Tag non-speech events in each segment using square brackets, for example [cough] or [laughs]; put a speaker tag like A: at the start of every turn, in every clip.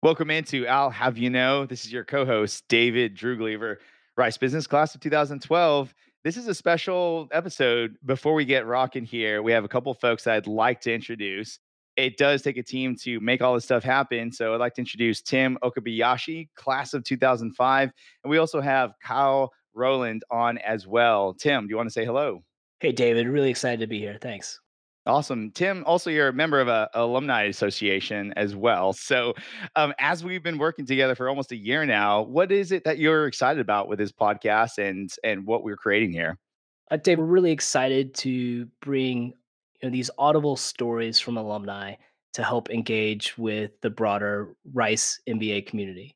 A: Welcome into I'll Have You Know. This is your co host, David Druglever, Rice Business Class of 2012. This is a special episode. Before we get rocking here, we have a couple folks I'd like to introduce. It does take a team to make all this stuff happen. So I'd like to introduce Tim Okabayashi, class of 2005. And we also have Kyle Rowland on as well. Tim, do you want to say hello?
B: Hey, David. Really excited to be here. Thanks.
A: Awesome. Tim, also you're a member of a, alumni association as well. So um, as we've been working together for almost a year now, what is it that you're excited about with this podcast and and what we're creating here?
B: Uh, Dave, we're really excited to bring you know, these audible stories from alumni to help engage with the broader Rice MBA community.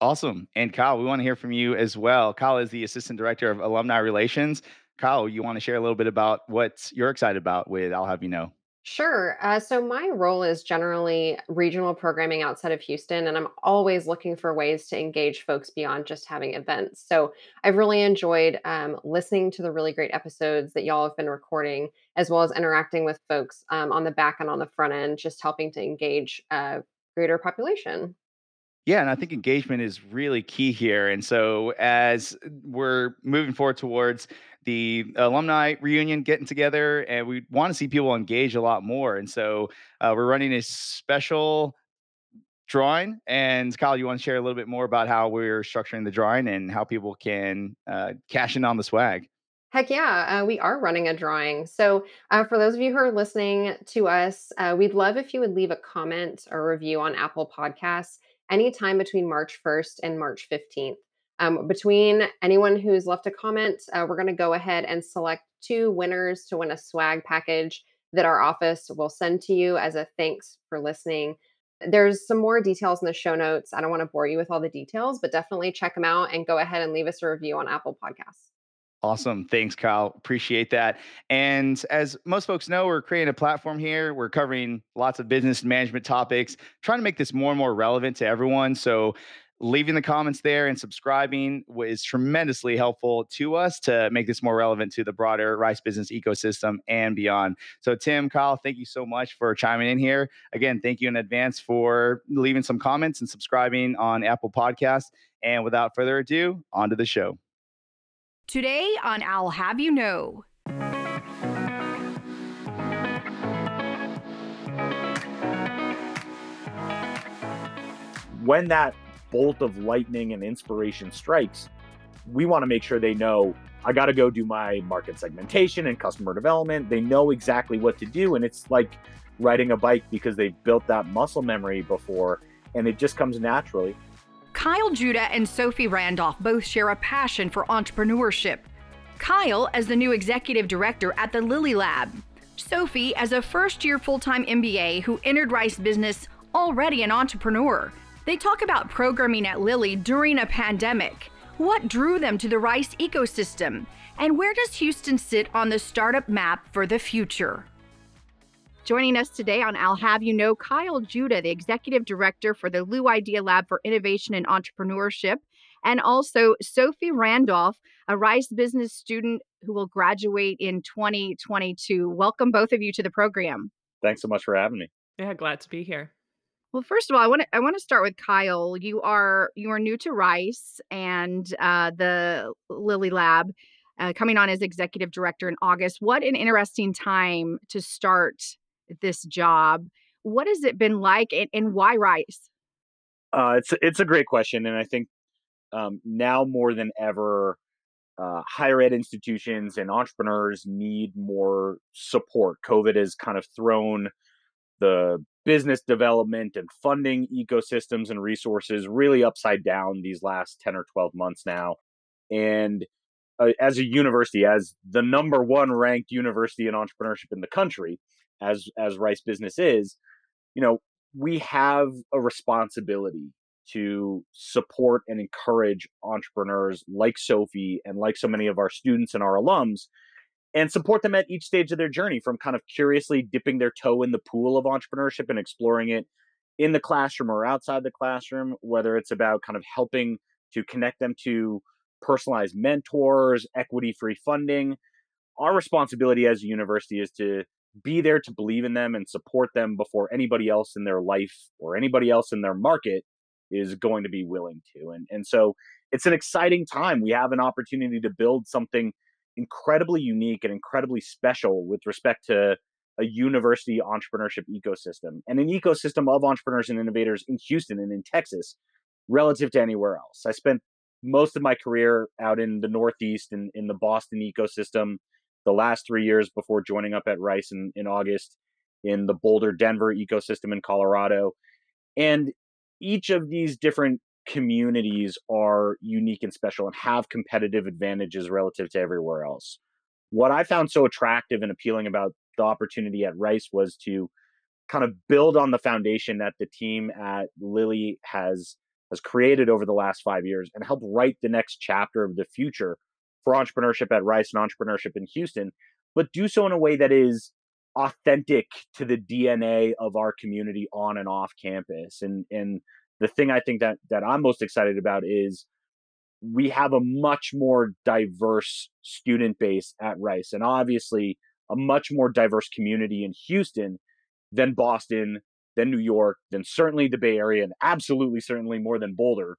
A: Awesome. And Kyle, we want to hear from you as well. Kyle is the Assistant Director of Alumni Relations. Kyle, you want to share a little bit about what you're excited about with I'll Have You Know?
C: Sure. Uh, so my role is generally regional programming outside of Houston, and I'm always looking for ways to engage folks beyond just having events. So I've really enjoyed um, listening to the really great episodes that y'all have been recording, as well as interacting with folks um, on the back and on the front end, just helping to engage a greater population.
A: Yeah, and I think engagement is really key here. And so, as we're moving forward towards the alumni reunion getting together, and we want to see people engage a lot more. And so, uh, we're running a special drawing. And Kyle, you want to share a little bit more about how we're structuring the drawing and how people can uh, cash in on the swag?
C: Heck yeah, uh, we are running a drawing. So, uh, for those of you who are listening to us, uh, we'd love if you would leave a comment or review on Apple Podcasts anytime between March 1st and March 15th. Um, between anyone who's left a comment, uh, we're going to go ahead and select two winners to win a swag package that our office will send to you as a thanks for listening. There's some more details in the show notes. I don't want to bore you with all the details, but definitely check them out and go ahead and leave us a review on Apple Podcasts.
A: Awesome. Thanks, Kyle. Appreciate that. And as most folks know, we're creating a platform here. We're covering lots of business and management topics, trying to make this more and more relevant to everyone. So, leaving the comments there and subscribing is tremendously helpful to us to make this more relevant to the broader Rice business ecosystem and beyond. So, Tim, Kyle, thank you so much for chiming in here. Again, thank you in advance for leaving some comments and subscribing on Apple Podcasts. And without further ado, on to the show.
D: Today on I'll Have You Know.
E: When that bolt of lightning and inspiration strikes, we want to make sure they know I got to go do my market segmentation and customer development. They know exactly what to do. And it's like riding a bike because they've built that muscle memory before and it just comes naturally.
D: Kyle Judah and Sophie Randolph both share a passion for entrepreneurship. Kyle as the new executive director at the Lilie Lab. Sophie as a first year full time MBA who entered Rice Business already an entrepreneur. They talk about programming at Lilie during a pandemic. What drew them to the Rice ecosystem? And where does Houston sit on the startup map for the future? Joining us today on I'll Have You Know, Kyle Judah, the Executive Director for the Liu Idea Lab for Innovation and Entrepreneurship, and also Sophie Randolph, a Rice business student who will graduate in 2022. Welcome, both of you, to the program.
E: Thanks so much for having me.
F: Yeah, glad to be here.
D: Well, first of all, I want to I want to start with Kyle. You are you are new to Rice and uh, the Lilie Lab, uh, coming on as executive director in August. What an interesting time to start this job. What has it been like, and, and why Rice?
E: Uh, it's it's a great question, and I think um, now more than ever, uh, higher ed institutions and entrepreneurs need more support. COVID has kind of thrown the business development and funding ecosystems and resources really upside down these last 10 or 12 months now. And uh, as a university, as the number one ranked university in entrepreneurship in the country, as as Rice Business is, you know, we have a responsibility to support and encourage entrepreneurs like Sophie and like so many of our students and our alums and support them at each stage of their journey from kind of curiously dipping their toe in the pool of entrepreneurship and exploring it in the classroom or outside the classroom, whether it's about kind of helping to connect them to personalized mentors, equity free funding. Our responsibility as a university is to be there to believe in them and support them before anybody else in their life or anybody else in their market is going to be willing to. And and so it's an exciting time. We have an opportunity to build something incredibly unique and incredibly special with respect to a university entrepreneurship ecosystem and an ecosystem of entrepreneurs and innovators in Houston and in Texas relative to anywhere else. I spent most of my career out in the Northeast and in, the Boston ecosystem the last three years before joining up at Rice in, in August in the Boulder, Denver ecosystem in Colorado. And each of these different communities are unique and special and have competitive advantages relative to everywhere else. What I found so attractive and appealing about the opportunity at Rice was to kind of build on the foundation that the team at Lilie has has created over the last five years and help write the next chapter of the future for entrepreneurship at Rice and entrepreneurship in Houston, but do so in a way that is authentic to the DNA of our community on and off campus. And and the thing I think that that I'm most excited about is we have a much more diverse student base at Rice, and obviously a much more diverse community in Houston than Boston, than New York, than certainly the Bay Area, and absolutely certainly more than Boulder.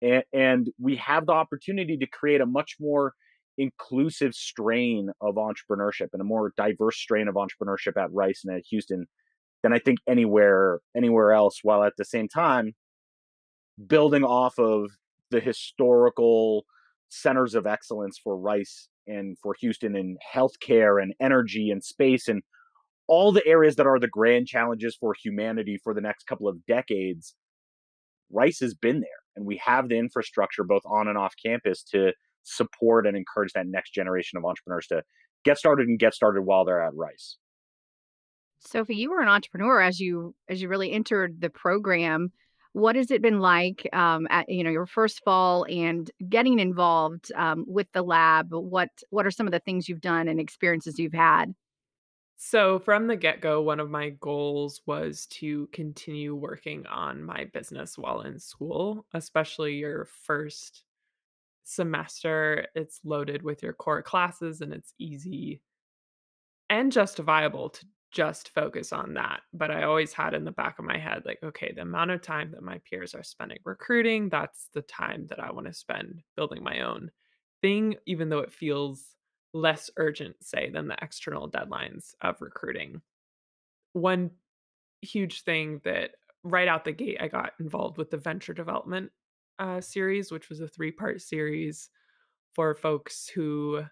E: And, and we have the opportunity to create a much more inclusive strain of entrepreneurship and a more diverse strain of entrepreneurship at Rice and at Houston than I think anywhere anywhere else. While at the same time, building off of the historical centers of excellence for Rice and for Houston in healthcare and energy and space and all the areas that are the grand challenges for humanity for the next couple of decades. Rice has been there, and we have the infrastructure both on and off campus to support and encourage that next generation of entrepreneurs to get started and get started while they're at Rice.
D: Sophie, you were an entrepreneur as you as you really entered the program. What has it been like um, at you know your first fall and getting involved um, with the lab? What what are some of the things you've done and experiences you've had?
F: So, from the get go, one of my goals was to continue working on my business while in school, especially your first semester. It's loaded with your core classes and it's easy and justifiable to just focus on that. But I always had in the back of my head, like, okay, the amount of time that my peers are spending recruiting, that's the time that I want to spend building my own thing, even though it feels less urgent, say, than the external deadlines of recruiting. One huge thing that right out the gate, I got involved with the venture development uh, series, which was a three part series for folks who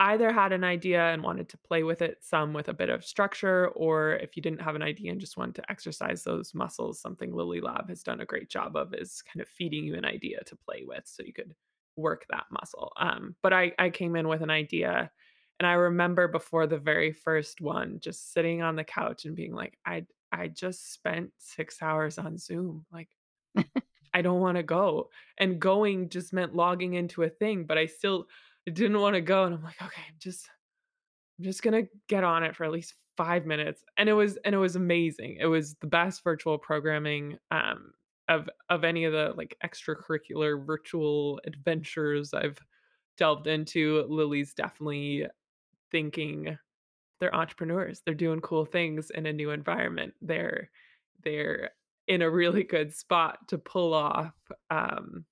F: either had an idea and wanted to play with it, some with a bit of structure, or if you didn't have an idea and just wanted to exercise those muscles, something Lilie Lab has done a great job of is kind of feeding you an idea to play with so you could work that muscle. Um, but I, I came in with an idea and I remember before the very first one, just sitting on the couch and being like, I I just spent six hours on Zoom. Like [laughs] I don't want to go. And going just meant logging into a thing, but I still I didn't want to go. And I'm like, okay, I'm just I'm just gonna get on it for at least five minutes. And it was and it was amazing. It was the best virtual programming um of of any of the like extracurricular virtual adventures I've delved into. Lilie's definitely thinking they're entrepreneurs. They're doing cool things in a new environment. They're they're in a really good spot to pull off um,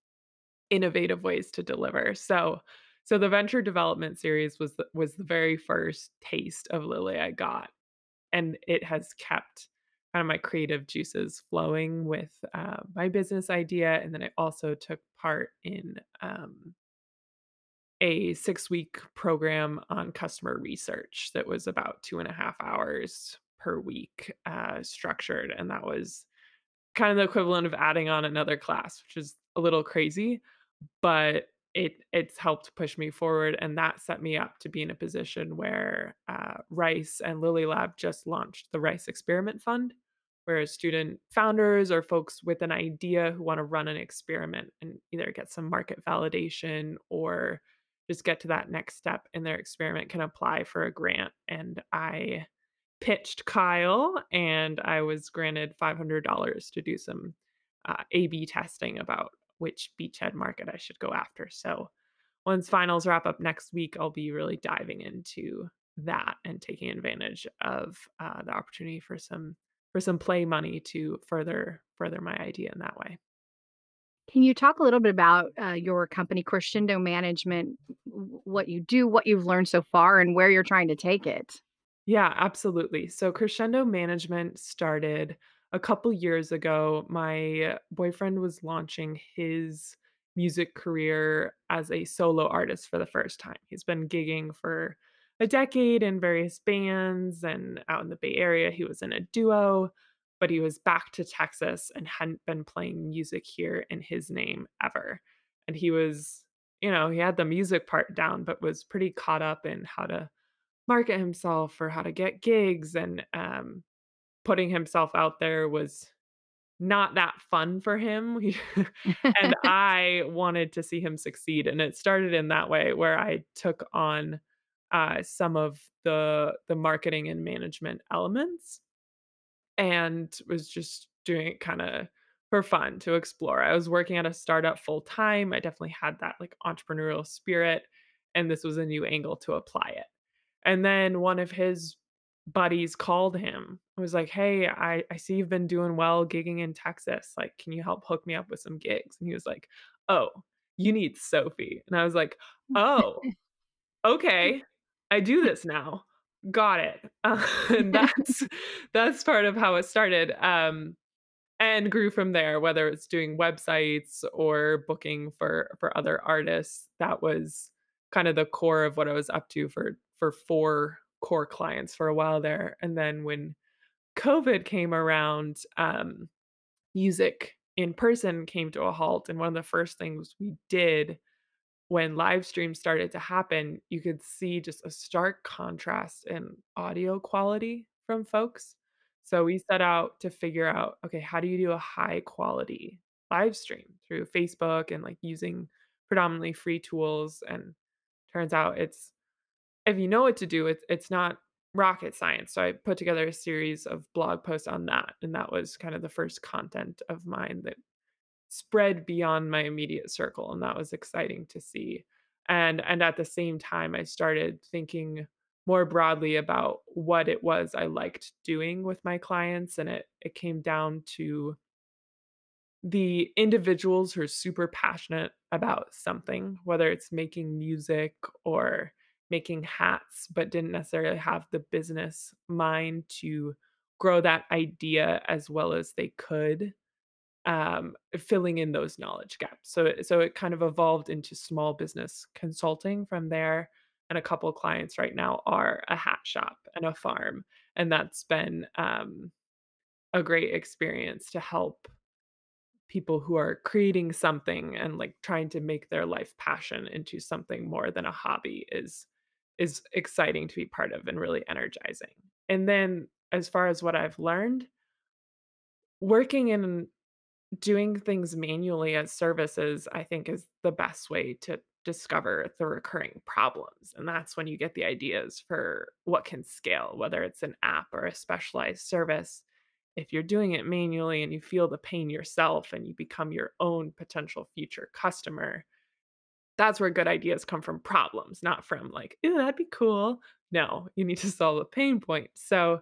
F: innovative ways to deliver. So so the venture development series was the, was the very first taste of Lilie I got, and it has kept kind of my creative juices flowing with uh, my business idea. And then I also took part in um, a six week program on customer research that was about two and a half hours per week uh, structured, and that was kind of the equivalent of adding on another class, which is a little crazy, but it it's helped push me forward and that set me up to be in a position where uh, rice and Lilie lab just launched the rice experiment fund where student founders or folks with an idea who want to run an experiment and either get some market validation or just get to that next step in their experiment can apply for a grant. And i pitched kyle and i was granted $500 to do some uh, a b testing about which beachhead market I should go after. So once finals wrap up next week, I'll be really diving into that and taking advantage of uh, the opportunity for some for some play money to further further my idea in that way.
D: Can you talk a little bit about uh, your company, Crescendo Management, what you do, what you've learned so far, and where you're trying to take it?
F: Yeah, absolutely. So Crescendo Management started a couple years ago. My boyfriend was launching his music career as a solo artist for the first time. He's been gigging for a decade in various bands and out in the Bay Area. He was in a duo but he was back to Texas and hadn't been playing music here in his name ever. And he was, you know, he had the music part down, but was pretty caught up in how to market himself or how to get gigs and um, putting himself out there was not that fun for him. [laughs] and [laughs] I wanted to see him succeed. And it started in that way where I took on uh, some of the the marketing and management elements and was just doing it kind of for fun to explore. I was working at a startup full time. I definitely had that like entrepreneurial spirit, and this was a new angle to apply it. And then one of his buddies called him. I was like, "Hey, I I see you've been doing well gigging in Texas. Like, can you help hook me up with some gigs?" And he was like, "Oh, you need Sophie." And I was like, "Oh, [laughs] okay. I do this now." Got it. Uh, [laughs] and that's [laughs] that's part of how it started. Um, and grew from there, whether it's doing websites or booking for for other artists. That was kind of the core of what I was up to for for four core clients for a while there. And then when COVID came around, um, music in person came to a halt. And one of the first things we did when live streams started to happen, you could see just a stark contrast in audio quality from folks. So we set out to figure out okay, how do you do a high quality live stream through Facebook and like using predominantly free tools? And turns out it's if you know what to do, it's it's not rocket science. So I put together a series of blog posts on that. And that was kind of the first content of mine that spread beyond my immediate circle and that was exciting to see and and at the same time i started thinking more broadly about what it was i liked doing with my clients and it it came down to the individuals who are super passionate about something whether it's making music or making hats but didn't necessarily have the business mind to grow that idea as well as they could um, filling in those knowledge gaps. So, so it kind of evolved into small business consulting from there. And a couple clients right now are a hat shop and a farm, and that's been um, a great experience to help people who are creating something and like trying to make their life passion into something more than a hobby is is exciting to be part of and really energizing. And then as far as what I've learned, working in doing things manually as services, I think, is the best way to discover the recurring problems. And that's when you get the ideas for what can scale, whether it's an app or a specialized service. If you're doing it manually and you feel the pain yourself and you become your own potential future customer, that's where good ideas come from problems, not from like, ooh, that'd be cool. No, you need to solve a pain point. So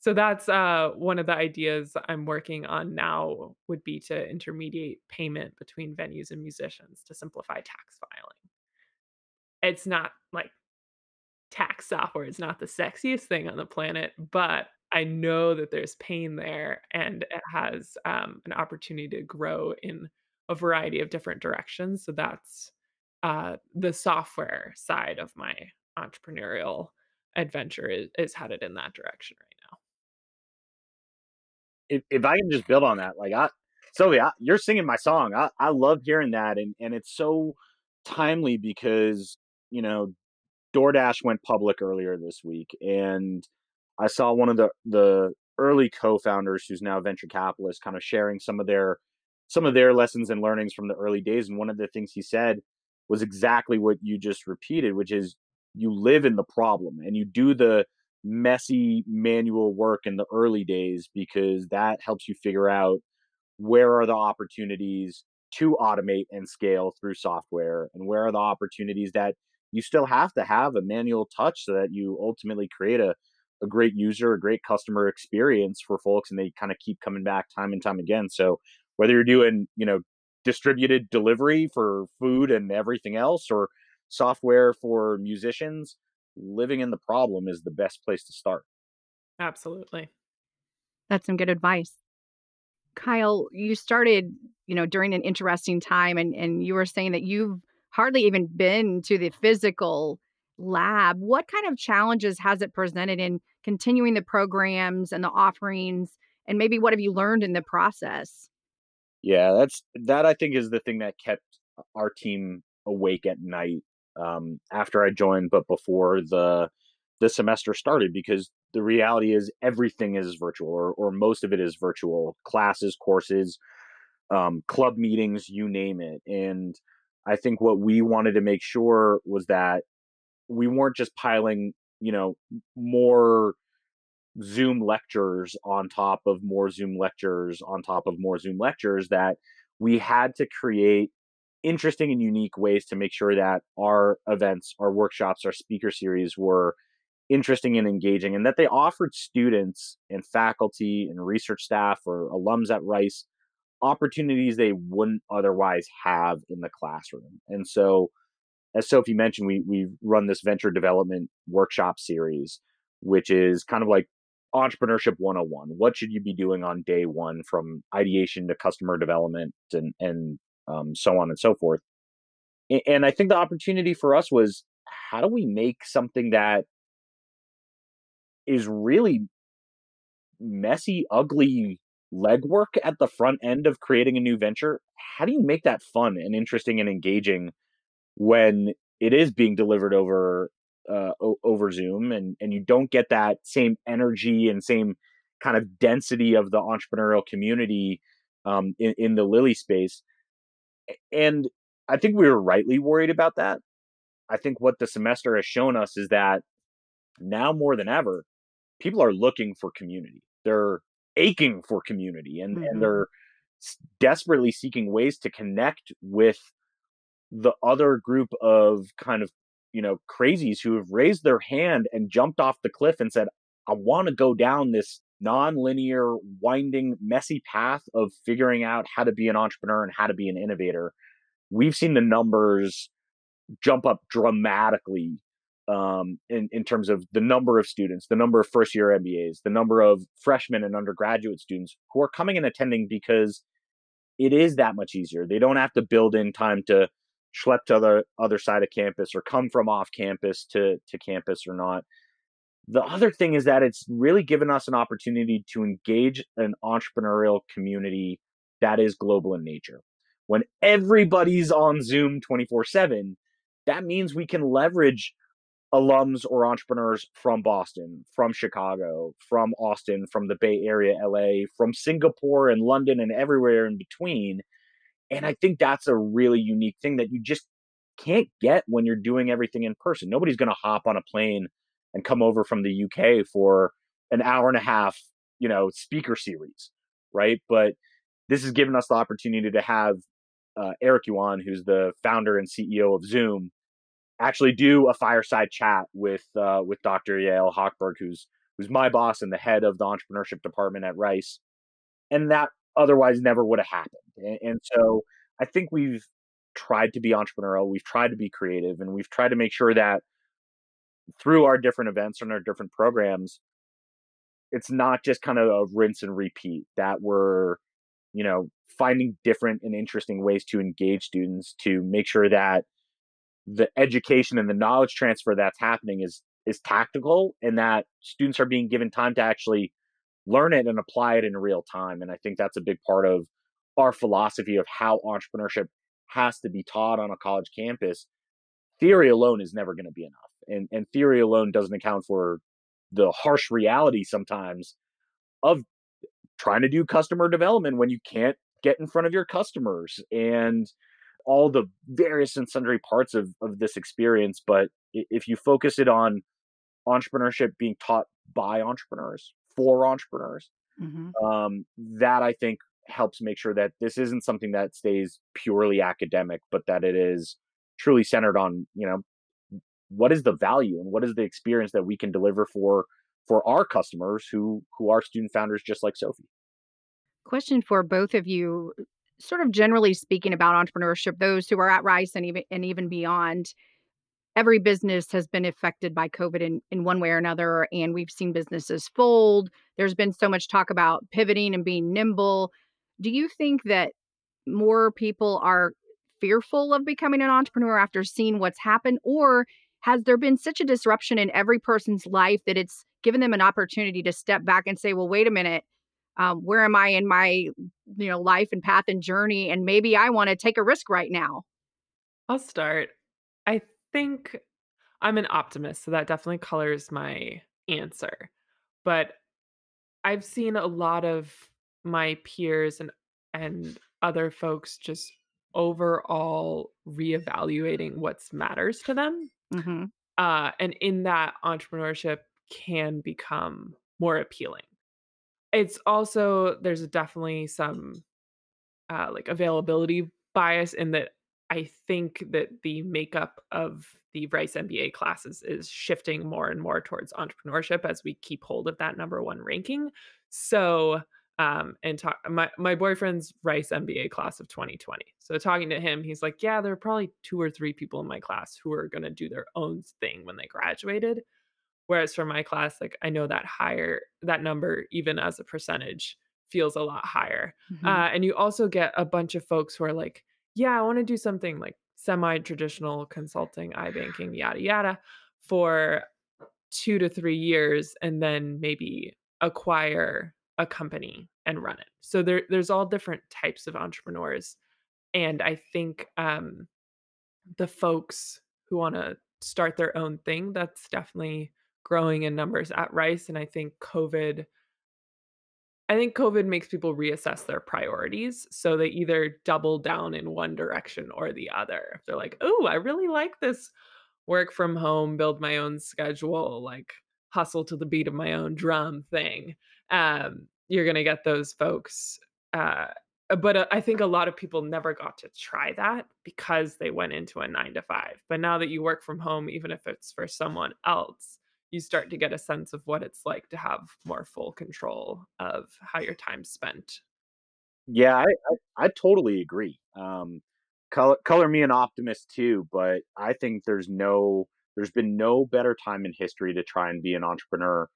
F: so that's uh, one of the ideas I'm working on now would be to intermediate payment between venues and musicians to simplify tax filing. It's not like tax software is not the sexiest thing on the planet, but I know that there's pain there and it has um, an opportunity to grow in a variety of different directions. So that's uh, the software side of my entrepreneurial adventure is, is headed in that direction right now.
E: if, if I can just build on that, like I, Sylvia, you're singing my song. I, I love hearing that. And, and it's so timely because, you know, DoorDash went public earlier this week and I saw one of the, the early co-founders who's now venture capitalist kind of sharing some of their, some of their lessons and learnings from the early days. And one of the things he said was exactly what you just repeated, which is you live in the problem and you do the, messy manual work in the early days because that helps you figure out where are the opportunities to automate and scale through software and where are the opportunities that you still have to have a manual touch so that you ultimately create a, a great user, a great customer experience for folks and they kind of keep coming back time and time again. So whether you're doing, you know, distributed delivery for food and everything else or software for musicians, living in the problem is the best place to start.
F: Absolutely.
D: That's some good advice. Kyle, you started, you know, during an interesting time and and you were saying that you've hardly even been to the physical lab. What kind of challenges has it presented in continuing the programs and the offerings and maybe what have you learned in the process?
E: Yeah, that's that I think is the thing that kept our team awake at night um, after I joined, but before the the semester started, because the reality is everything is virtual, or or most of it is virtual. Classes, courses, um, club meetings, you name it. And I think what we wanted to make sure was that we weren't just piling, you know, more Zoom lectures on top of more Zoom lectures on top of more Zoom lectures that we had to create interesting and unique ways to make sure that our events, our workshops, our speaker series were interesting and engaging and that they offered students and faculty and research staff or alums at Rice opportunities they wouldn't otherwise have in the classroom. And so as Sophie mentioned, we we run this venture development workshop series, which is kind of like entrepreneurship 101 what should you be doing on day one from ideation to customer development and and um, so on and so forth? And, and i think the opportunity for us was how do we make something that is really messy ugly legwork at the front end of creating a new venture? How do you make that fun and interesting and engaging when it is being delivered over uh, o- over Zoom, and and you don't get that same energy and same kind of density of the entrepreneurial community um, in, in the Lilie space. And I think we were rightly worried about that. I think what the semester has shown us is that now more than ever, people are looking for community. They're aching for community, and mm-hmm. and they're desperately seeking ways to connect with the other group of kind of you know crazies who have raised their hand and jumped off the cliff and said i want to go down this non-linear winding messy path of figuring out how to be an entrepreneur and how to be an innovator we've seen the numbers jump up dramatically um, in, in terms of the number of students, the number of first year MBAs, the number of freshmen and undergraduate students who are coming and attending because it is that much easier. They don't have to build in time to schlep to the other side of campus or come from off campus to to campus or not. The other thing is that it's really given us an opportunity to engage an entrepreneurial community that is global in nature. When everybody's on Zoom 24 7, that means we can leverage alums or entrepreneurs from Boston, from Chicago, from Austin, from the Bay Area, LA, from Singapore and London and everywhere in between and I think that's a really unique thing that you just can't get when you're doing everything in person. Nobody's going to hop on a plane and come over from the UK for an hour and a half, you know, speaker series, right? But this has given us the opportunity to have uh, Eric Yuan, who's the founder and CEO of Zoom, actually do a fireside chat with uh, with Dr. Yael Hochberg, who's who's my boss and the head of the entrepreneurship department at Rice, and that otherwise never would have happened. And, and so I think we've tried to be entrepreneurial, we've tried to be creative, and we've tried to make sure that through our different events and our different programs, it's not just kind of a rinse and repeat that we're, you know, finding different and interesting ways to engage students to make sure that the education and the knowledge transfer that's happening is is tactical and that students are being given time to actually learn it and apply it in real time. And I think that's a big part of our philosophy of how entrepreneurship has to be taught on a college campus. Theory alone is never going to be enough. And, and theory alone doesn't account for the harsh reality sometimes of trying to do customer development when you can't get in front of your customers and all the various and sundry parts of, of this experience. But if you focus it on entrepreneurship being taught by entrepreneurs for entrepreneurs. Mm-hmm. Um, that I think helps make sure that this isn't something that stays purely academic, but that it is truly centered on you know what is the value and what is the experience that we can deliver for for our customers who who are student founders just like Sophie.
D: Question for both of you, sort of generally speaking about entrepreneurship, those who are at Rice and even and even beyond. Every business has been affected by COVID in, in one way or another, and we've seen businesses fold. There's been so much talk about pivoting and being nimble. Do you think that more people are fearful of becoming an entrepreneur after seeing what's happened? Or has there been such a disruption in every person's life that it's given them an opportunity to step back and say, well, wait a minute, um, where am I in my you know life and path and journey? And maybe I want to take a risk right now.
F: I'll start. I think I'm an optimist, so that definitely colors my answer. But I've seen a lot of my peers and and other folks just overall reevaluating what's matters to them.
D: Mm-hmm.
F: Uh, and in that, entrepreneurship can become more appealing. It's also there's definitely some uh, like availability bias in that I think that the makeup of the Rice MBA classes is shifting more and more towards entrepreneurship as we keep hold of that number one ranking. So um, and talk my my boyfriend's Rice MBA class of 2020. So talking to him, he's like, yeah, there are probably two or three people in my class who are going to do their own thing when they graduated. Whereas for my class, like I know that higher that number, even as a percentage, feels a lot higher. Mm-hmm. Uh, and you also get a bunch of folks who are like, yeah, I want to do something like semi-traditional consulting, iBanking, yada yada, for two to three years, and then maybe acquire a company and run it. So there there's all different types of entrepreneurs. And I think um the folks who want to start their own thing, that's definitely growing in numbers at Rice. And I think COVID I think COVID makes people reassess their priorities. So they either double down in one direction or the other. If they're like, oh, I really like this work from home, build my own schedule, like hustle to the beat of my own drum thing um, you're going to get those folks. Uh, but uh, I think a lot of people never got to try that because they went into a nine to five. But now that you work from home, even if it's for someone else, you start to get a sense of what it's like to have more full control of how your time's spent.
E: Yeah, I, I, I totally agree. Um, color, color me an optimist too, but I think there's no, there's been no better time in history to try and be an entrepreneur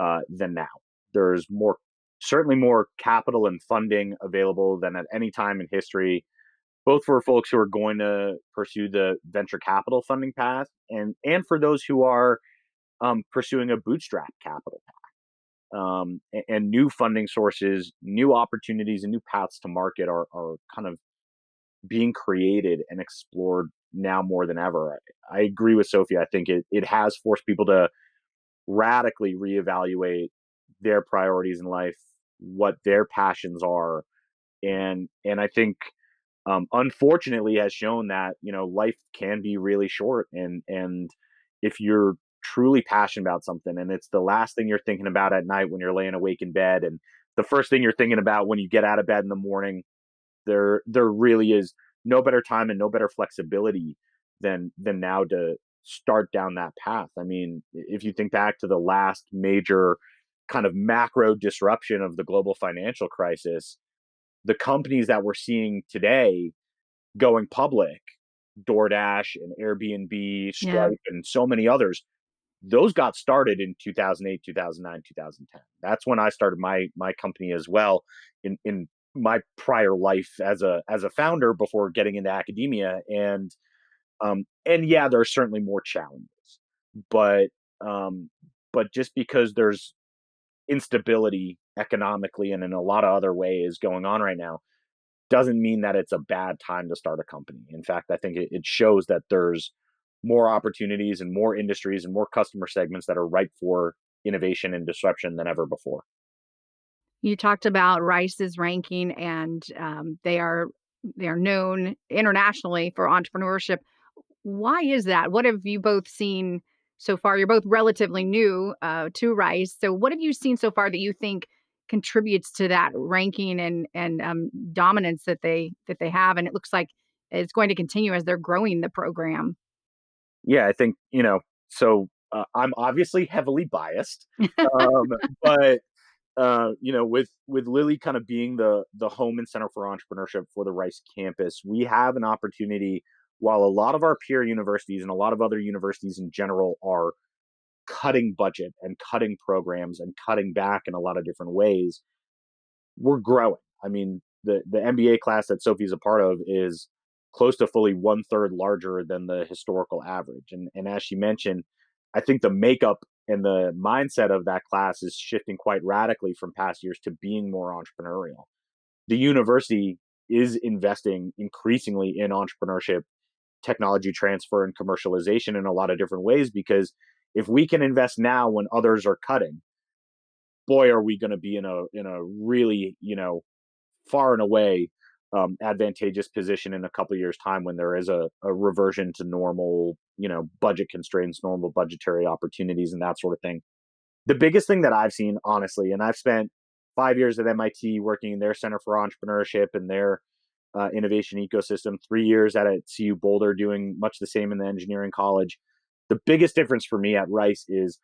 E: uh, than now. There's more, certainly more capital and funding available than at any time in history, both for folks who are going to pursue the venture capital funding path and and for those who are um, pursuing a bootstrap capital path. Um, and, and, new funding sources, new opportunities, and new paths to market are, are kind of being created and explored now more than ever. I, I agree with Sophie. I think it, it has forced people to radically reevaluate their priorities in life, what their passions are, and and I think um, unfortunately has shown that you know life can be really short, and and if you're truly passionate about something, and it's the last thing you're thinking about at night when you're laying awake in bed, and the first thing you're thinking about when you get out of bed in the morning, there there really is no better time and no better flexibility than than now to start down that path. I mean, if you think back to the last major kind of macro disruption of the global financial crisis, the companies that we're seeing today going public, DoorDash and Airbnb, Stripe, yeah. and so many others, those got started in 2008, 2009, 2010. That's when I started my my company as well in in my prior life as a as a founder before getting into academia and um and yeah there are certainly more challenges but um but just because there's instability economically and in a lot of other ways going on right now doesn't mean that it's a bad time to start a company. In fact, I think it, it shows that there's more opportunities and more industries and more customer segments that are ripe for innovation and disruption than ever before.
D: You talked about Rice's ranking, and um, they are they are known internationally for entrepreneurship. Why is that? What have you both seen so far? You're both relatively new uh, to Rice. So, what have you seen so far that you think contributes to that ranking and and um, dominance that they that they have? And it looks like it's going to continue as they're growing the program.
E: Yeah, I think you know. So uh, I'm obviously heavily biased, um, [laughs] but uh, you know, with with Lilie kind of being the the home and center for entrepreneurship for the Rice campus, we have an opportunity. While a lot of our peer universities and a lot of other universities in general are cutting budget and cutting programs and cutting back in a lot of different ways, we're growing. I mean, the the MBA class that Sophie's a part of is close to fully one third larger than the historical average. And and as she mentioned, I think the makeup and the mindset of that class is shifting quite radically from past years to being more entrepreneurial. The university is investing increasingly in entrepreneurship, technology transfer, and commercialization in a lot of different ways because if we can invest now when others are cutting, boy, are we going to be in a in a really you know far and away um, advantageous position in a couple years time when there is a, a reversion to normal you know budget constraints normal budgetary opportunities and that sort of thing. The biggest thing that i've seen honestly and i've spent five years at mit working in their center for entrepreneurship and their uh, innovation ecosystem three years at, at cu boulder doing much the same in the engineering college. The biggest difference for me at rice is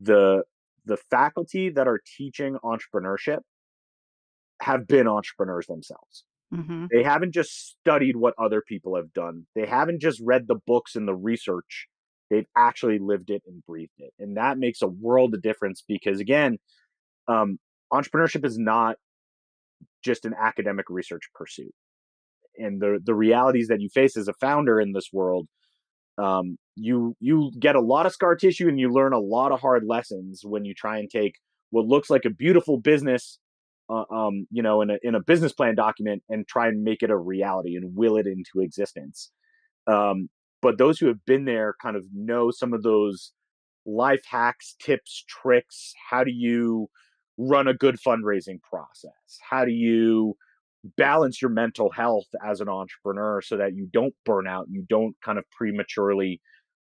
E: the the faculty that are teaching entrepreneurship have been entrepreneurs themselves
D: Mm-hmm.
E: they haven't just studied what other people have done. They haven't just read the books and the research. They've actually lived it and breathed it. And that makes a world of difference because, again, um, entrepreneurship is not just an academic research pursuit. And the, the realities that you face as a founder in this world, um, you you get a lot of scar tissue and you learn a lot of hard lessons when you try and take what looks like a beautiful business uh, um, you know, in a in a business plan document and try and make it a reality and will it into existence. Um, but those who have been there kind of know some of those life hacks, tips, tricks. How do you run a good fundraising process? How do you balance your mental health as an entrepreneur so that you don't burn out, you don't kind of prematurely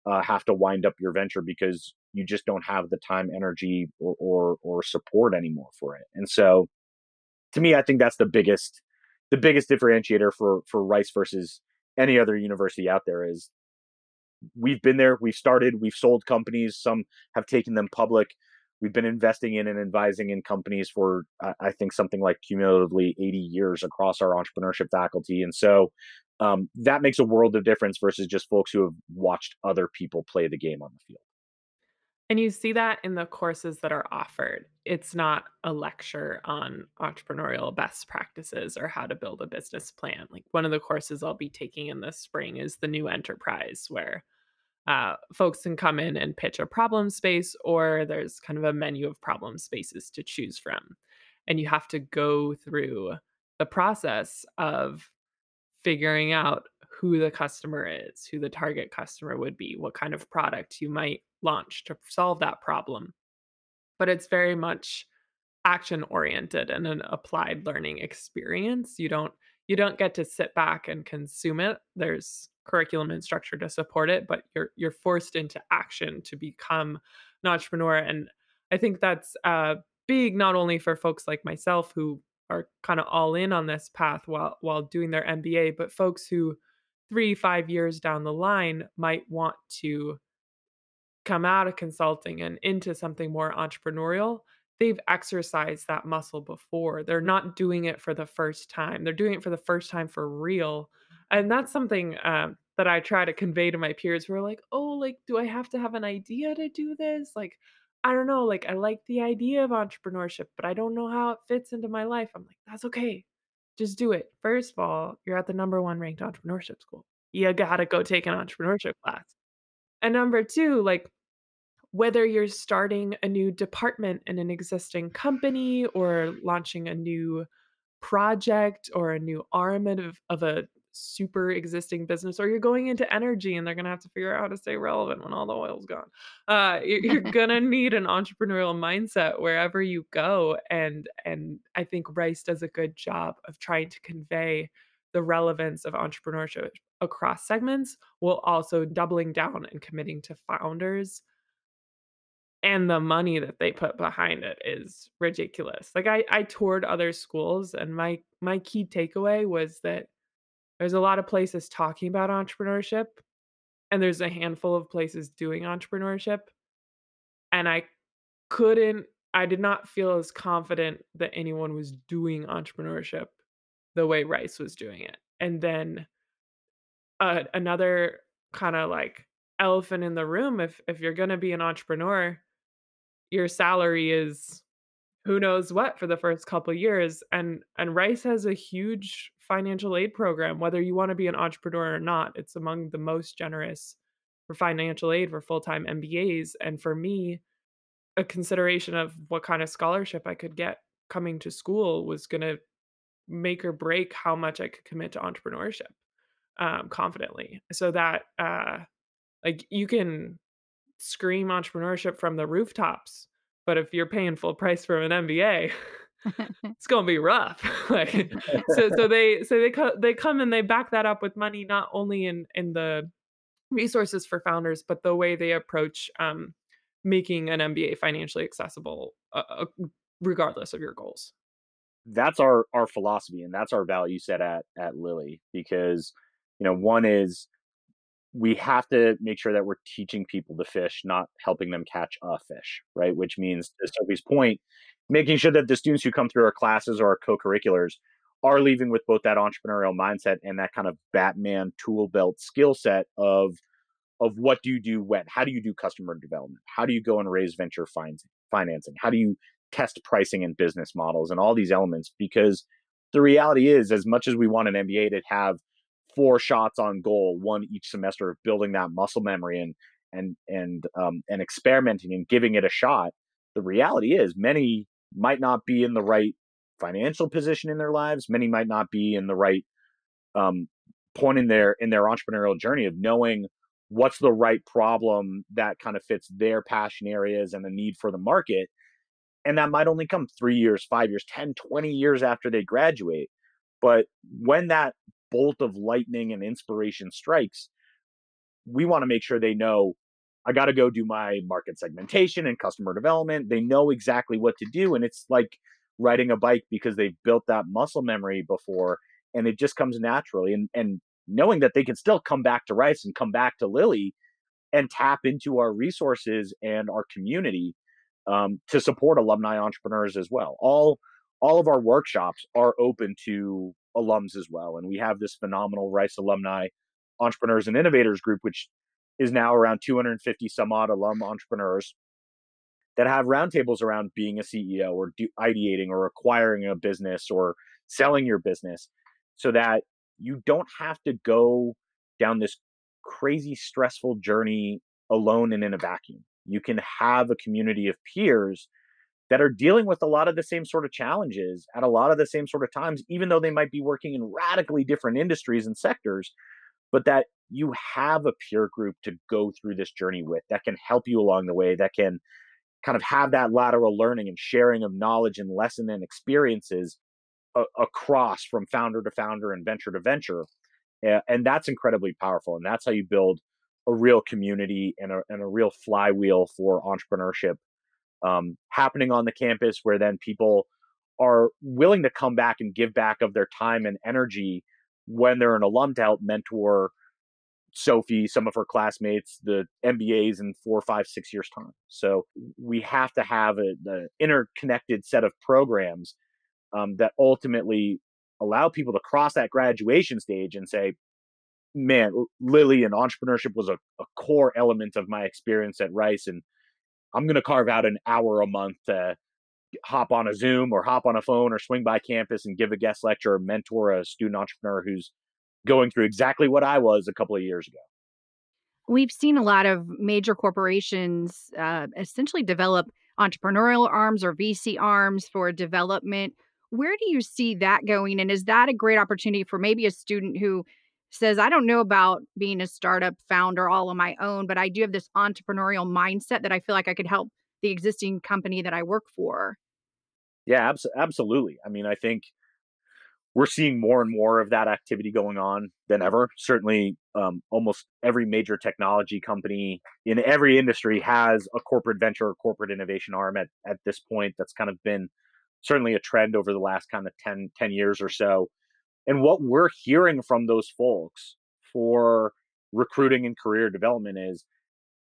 E: uh, have to wind up your venture because you just don't have the time, energy, or, or, or support anymore for it. And so, to me, I think that's the biggest the biggest differentiator for for Rice versus any other university out there is we've been there, we've started, we've sold companies, some have taken them public. We've been investing in and advising in companies for I think something like cumulatively 80 years across our entrepreneurship faculty, and so um, that makes a world of difference versus just folks who have watched other people play the game on the field.
F: And you see that in the courses that are offered. It's not a lecture on entrepreneurial best practices or how to build a business plan. Like one of the courses I'll be taking in this spring is the new enterprise, where uh, folks can come in and pitch a problem space, or there's kind of a menu of problem spaces to choose from. And you have to go through the process of figuring out who the customer is, who the target customer would be, what kind of product you might launch to solve that problem. But it's very much action oriented and an applied learning experience. You don't you don't get to sit back and consume it. There's curriculum and structure to support it, but you're you're forced into action to become an entrepreneur. And I think that's uh, big not only for folks like myself who are kind of all in on this path while while doing their MBA, but folks who three, five years down the line might want to come out of consulting and into something more entrepreneurial, they've exercised that muscle before. They're not doing it for the first time. They're doing it for the first time for real. And that's something um, that I try to convey to my peers who are like, oh, like, do I have to have an idea to do this? Like, I don't know. Like, I like the idea of entrepreneurship, but I don't know how it fits into my life. I'm like, that's okay. Just do it. First of all, you're at the number one ranked entrepreneurship school. You gotta go take an entrepreneurship class. And number two, like whether you're starting a new department in an existing company or launching a new project or a new arm of, of a super existing business or you're going into energy and they're going to have to figure out how to stay relevant when all the oil's gone. Uh, you're, you're going to need an entrepreneurial mindset wherever you go and and i think rice does a good job of trying to convey the relevance of entrepreneurship across segments while also doubling down and committing to founders and the money that they put behind it is ridiculous. Like I I toured other schools and my my key takeaway was that there's a lot of places talking about entrepreneurship, and there's a handful of places doing entrepreneurship. And I couldn't, I did not feel as confident that anyone was doing entrepreneurship the way Rice was doing it. And then uh, another kind of like elephant in the room if if you're going to be an entrepreneur your salary is who knows what for the first couple years and and rice has a huge financial aid program whether you want to be an entrepreneur or not it's among the most generous for financial aid for full-time mbas and for me a consideration of what kind of scholarship i could get coming to school was going to make or break how much i could commit to entrepreneurship um, confidently. So that uh, like you can scream entrepreneurship from the rooftops, but if you're paying full price for an MBA, [laughs] it's going to be rough. [laughs] like so so [laughs] they so they co- they come and they back that up with money not only in in the resources for founders but the way they approach um, making an MBA financially accessible uh, uh, regardless of your goals.
E: That's our our philosophy and that's our value set at at Lilie because you know one is we have to make sure that we're teaching people to fish, not helping them catch a fish, right? Which means, to Sophie's point, making sure that the students who come through our classes or our co-curriculars are leaving with both that entrepreneurial mindset and that kind of Batman tool belt skill set of of what do you do when? How do you do customer development? How do you go and raise venture financing? How do you test pricing and business models and all these elements? Because the reality is as much as we want an mba to have four shots on goal, one each semester of building that muscle memory and and and um, and experimenting and giving it a shot. The reality is, many might not be in the right financial position in their lives. Many might not be in the right um, point in their in their entrepreneurial journey of knowing what's the right problem that kind of fits their passion areas and the need for the market and that might only come 3 years 5 years 10 20 years after they graduate but when that bolt of lightning and inspiration strikes, we want to make sure they know I got to go do my market segmentation and customer development. They know exactly what to do. And it's like riding a bike because they've built that muscle memory before and it just comes naturally. And, and knowing that they can still come back to Rice and come back to Lilie and tap into our resources and our community um, to support alumni entrepreneurs as well. All all of our workshops are open to alums as well. And we have this phenomenal Rice alumni entrepreneurs and innovators group, which is now around 250 some odd alum entrepreneurs that have roundtables around being a CEO or do, ideating or acquiring a business or selling your business so that you don't have to go down this crazy stressful journey alone and in a vacuum. You can have a community of peers that are dealing with a lot of the same sort of challenges at a lot of the same sort of times, even though they might be working in radically different industries and sectors, but that you have a peer group to go through this journey with that can help you along the way, that can kind of have that lateral learning and sharing of knowledge and lesson and experiences a- across from founder to founder and venture to venture. And that's incredibly powerful. And that's how you build a real community and a, and a real flywheel for entrepreneurship um, happening on the campus where then people are willing to come back and give back of their time and energy when they're an alum to help mentor Sophie, some of her classmates, the MBAs in four, five, six years' time. So we have to have a, the interconnected set of programs um, that ultimately allow people to cross that graduation stage and say, man, Lilie and entrepreneurship was a, a core element of my experience at Rice. And I'm going to carve out an hour a month to hop on a Zoom or hop on a phone or swing by campus and give a guest lecture or mentor a student entrepreneur who's going through exactly what I was a couple of years ago.
D: We've seen a lot of major corporations uh, essentially develop entrepreneurial arms or VC arms for development. Where do you see that going? And is that a great opportunity for maybe a student who says, I don't know about being a startup founder all on my own, but I do have this entrepreneurial mindset that I feel like I could help the existing company that I work for.
E: Yeah, abs- absolutely. I mean, I think we're seeing more and more of that activity going on than ever. Certainly, um, almost every major technology company in every industry has a corporate venture or corporate innovation arm at, at this point. That's kind of been certainly a trend over the last kind of 10, 10 years or so. And what we're hearing from those folks for recruiting and career development is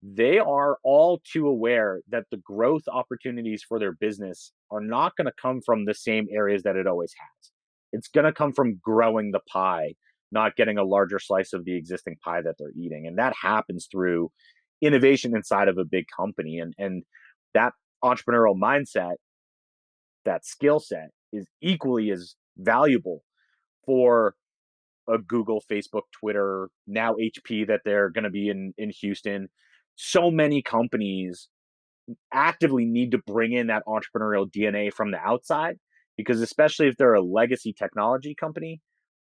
E: they are all too aware that the growth opportunities for their business are not going to come from the same areas that it always has. It's going to come from growing the pie, not getting a larger slice of the existing pie that they're eating. And that happens through innovation inside of a big company. And, and that entrepreneurial mindset, that skill set is equally as valuable for a Google, Facebook, Twitter, now HP that they're going to be in in Houston. So many companies actively need to bring in that entrepreneurial DNA from the outside because especially if they're a legacy technology company,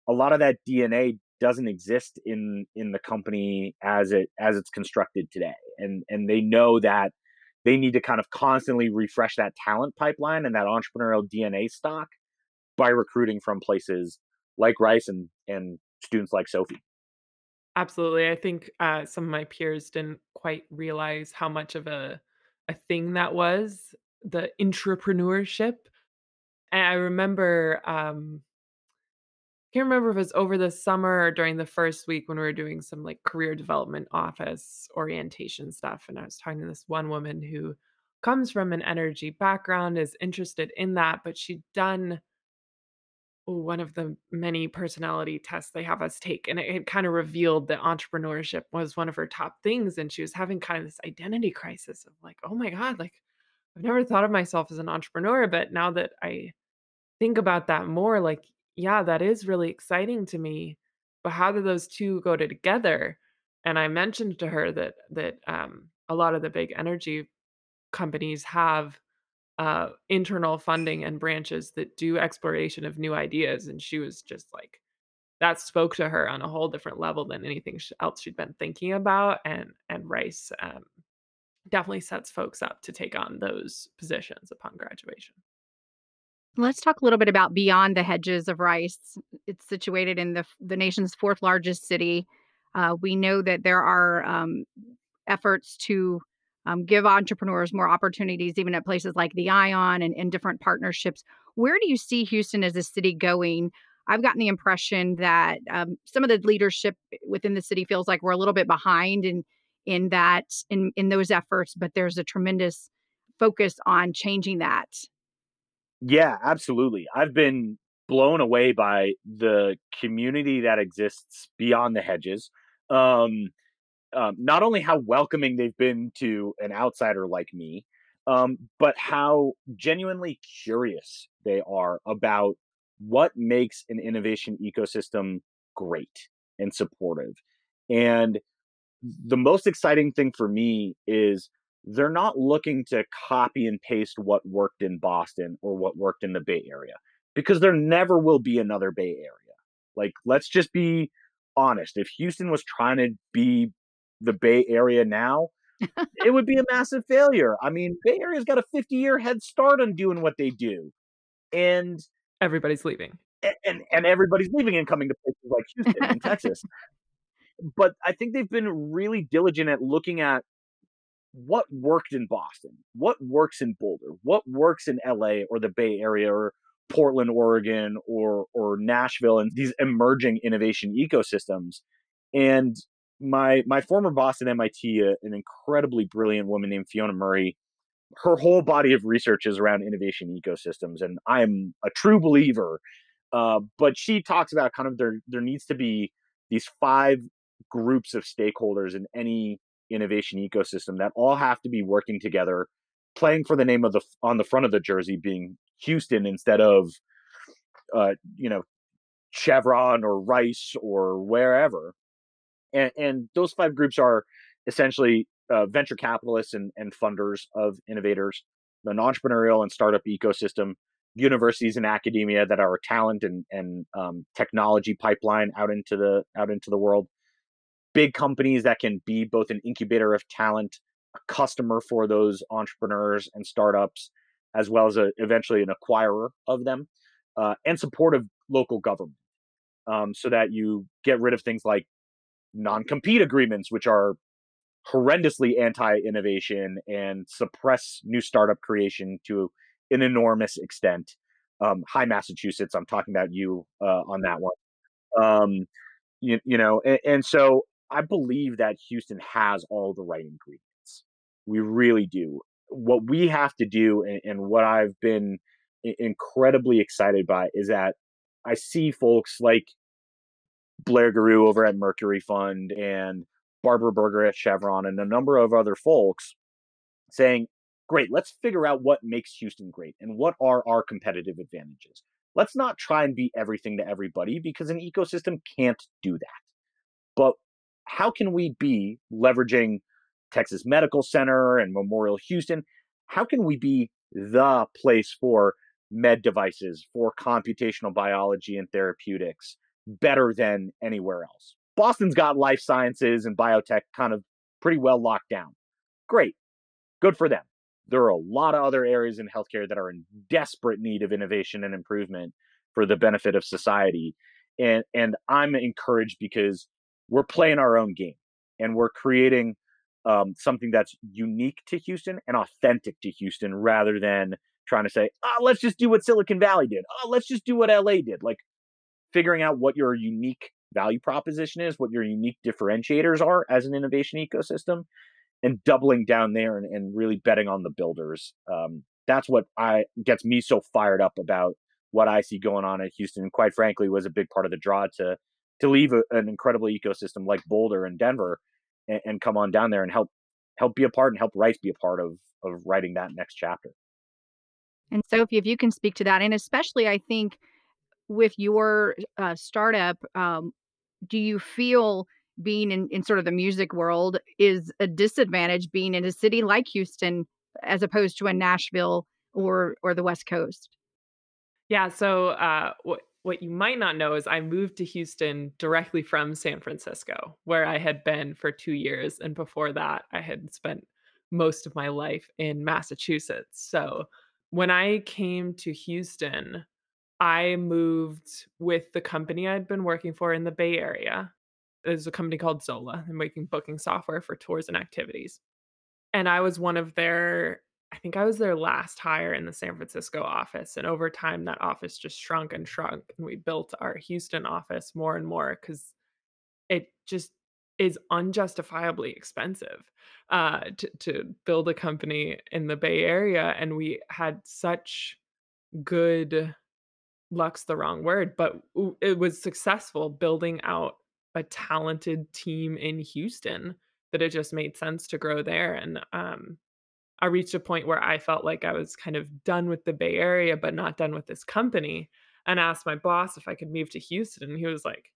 E: a lot of that DNA doesn't exist in in the company as it as it's constructed today. And and they know that they need to kind of constantly refresh that talent pipeline and that entrepreneurial DNA stock by recruiting from places like Rice and and students like Sophie.
F: Absolutely. I think uh, some of my peers didn't quite realize how much of a a thing that was the entrepreneurship. And I remember um I can't remember if it was over the summer or during the first week when we were doing some like career development office orientation stuff. And I was talking to this one woman who comes from an energy background, is interested in that, but she'd done one of the many personality tests they have us take. And it, kind of revealed that entrepreneurship was one of her top things. And she was having kind of this identity crisis of like, oh my God, like I've never thought of myself as an entrepreneur. But now that I think about that more, like, yeah, that is really exciting to me. But how do those two go together? And I mentioned to her that that um, a lot of the big energy companies have uh, internal funding and branches that do exploration of new ideas. And she was just like, that spoke to her on a whole different level than anything else she'd been thinking about. And and Rice um, definitely sets folks up to take on those positions upon graduation.
D: Let's talk a little bit about beyond the hedges of Rice. It's situated in the the nation's fourth largest city. Uh, we know that there are um, efforts to um, give entrepreneurs more opportunities, even at places like the Ion and, and different partnerships. Where do you see Houston as a city going? I've gotten the impression that um, some of the leadership within the city feels like we're a little bit behind in in that in in those efforts, but there's a tremendous focus on changing that.
E: Yeah, absolutely. I've been blown away by the community that exists beyond the hedges. Um, um, not only how welcoming they've been to an outsider like me, um, but how genuinely curious they are about what makes an innovation ecosystem great and supportive. And the most exciting thing for me is they're not looking to copy and paste what worked in Boston or what worked in the Bay Area because there never will be another Bay Area. Like, let's just be honest. If Houston was trying to be the Bay Area now, [laughs] it would be a massive failure. I mean, Bay Area's got a 50 year head start on doing what they do. And
F: everybody's leaving.
E: And and everybody's leaving and coming to places like Houston and [laughs] Texas. But I think they've been really diligent at looking at what worked in Boston, what works in Boulder, what works in LA or the Bay Area or Portland, Oregon, or or Nashville, and these emerging innovation ecosystems. And my my former boss at MIT, uh, an incredibly brilliant woman named Fiona Murray, her whole body of research is around innovation ecosystems, and I'm a true believer. Uh, but she talks about kind of there there needs to be these five groups of stakeholders in any innovation ecosystem that all have to be working together, playing for the name of the on the front of the jersey being Houston instead of uh, you know Chevron or Rice or wherever and, and those five groups are essentially uh, venture capitalists and, and funders of innovators, an entrepreneurial and startup ecosystem, universities and academia that are a talent and, and um, technology pipeline out into the out into the world, big companies that can be both an incubator of talent, a customer for those entrepreneurs and startups, as well as a, eventually an acquirer of them, uh, and supportive local government. Um, so that you get rid of things like non-compete agreements, which are horrendously anti-innovation and suppress new startup creation to an enormous extent. Um, hi, Massachusetts. I'm talking about you uh, on that one. Um, you, you know, and, and, so I believe that Houston has all the right ingredients. We really do. What we have to do, and, and what I've been incredibly excited by, is that I see folks like Blair Garrou over at Mercury Fund and Barbara Burger at Chevron and a number of other folks saying, great, let's figure out what makes Houston great and what are our competitive advantages. Let's not try and be everything to everybody because an ecosystem can't do that. But how can we be leveraging Texas Medical Center and Memorial Houston? How can we be the place for med devices, for computational biology and therapeutics better than anywhere else? Boston's got life sciences and biotech kind of pretty well locked down. Great. Good for them. There are a lot of other areas in healthcare that are in desperate need of innovation and improvement for the benefit of society. And and I'm encouraged because we're playing our own game and we're creating um, something that's unique to Houston and authentic to Houston rather than trying to say, oh, let's just do what Silicon Valley did. Oh, let's just do what LA did. Like figuring out what your unique value proposition is, what your unique differentiators are as an innovation ecosystem, and doubling down there and, and really betting on the builders. Um, that's what I gets me so fired up about what I see going on at Houston. And quite frankly, was a big part of the draw to to leave a, an incredible ecosystem like Boulder and Denver and, and, come on down there and help help be a part and help Rice be a part of of writing that next chapter.
D: And Sophie, if you can speak to that, and especially I think with your uh, startup, um, do you feel being in, in sort of the music world is a disadvantage being in a city like Houston as opposed to a Nashville or or the West Coast?
F: Yeah, so uh, what what you might not know is I moved to Houston directly from San Francisco, where I had been for two years, and before that, I had spent most of my life in Massachusetts. So when I came to Houston, I moved with the company I'd been working for in the Bay Area. There's a company called Xola. They're making booking software for tours and activities. And I was one of their, I think I was their last hire in the San Francisco office. And over time, that office just shrunk and shrunk. And we built our Houston office more and more because it just is unjustifiably expensive uh, to, to build a company in the Bay Area. And we had such good luck's the wrong word, but it was successful building out a talented team in Houston that it just made sense to grow there. And um, I reached a point where I felt like I was kind of done with the Bay Area, but not done with this company. And asked my boss if I could move to Houston. And he was like,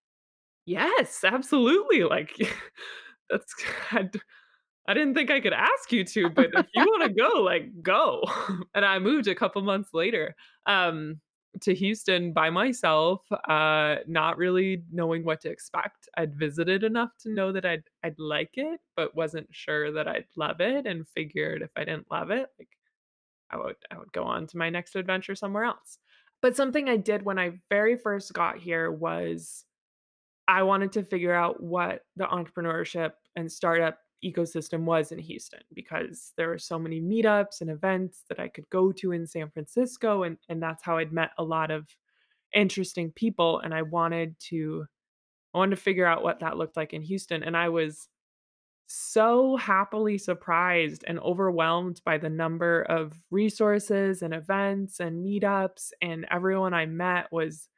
F: Yes, absolutely. Like, [laughs] that's, I, I didn't think I could ask you to, but if you want to [laughs] go, like, go. [laughs] and I moved a couple months later. Um, to Houston by myself, uh, not really knowing what to expect. I'd visited enough to know that I'd I'd like it, but wasn't sure that I'd love it, and figured if I didn't love it, like I would I would go on to my next adventure somewhere else. But something I did when I very first got here was I wanted to figure out what the entrepreneurship and startup ecosystem was in Houston because there were so many meetups and events that I could go to in San Francisco and and that's how I'd met a lot of interesting people and I wanted to I wanted to figure out what that looked like in Houston and I was so happily surprised and overwhelmed by the number of resources and events and meetups and everyone I met was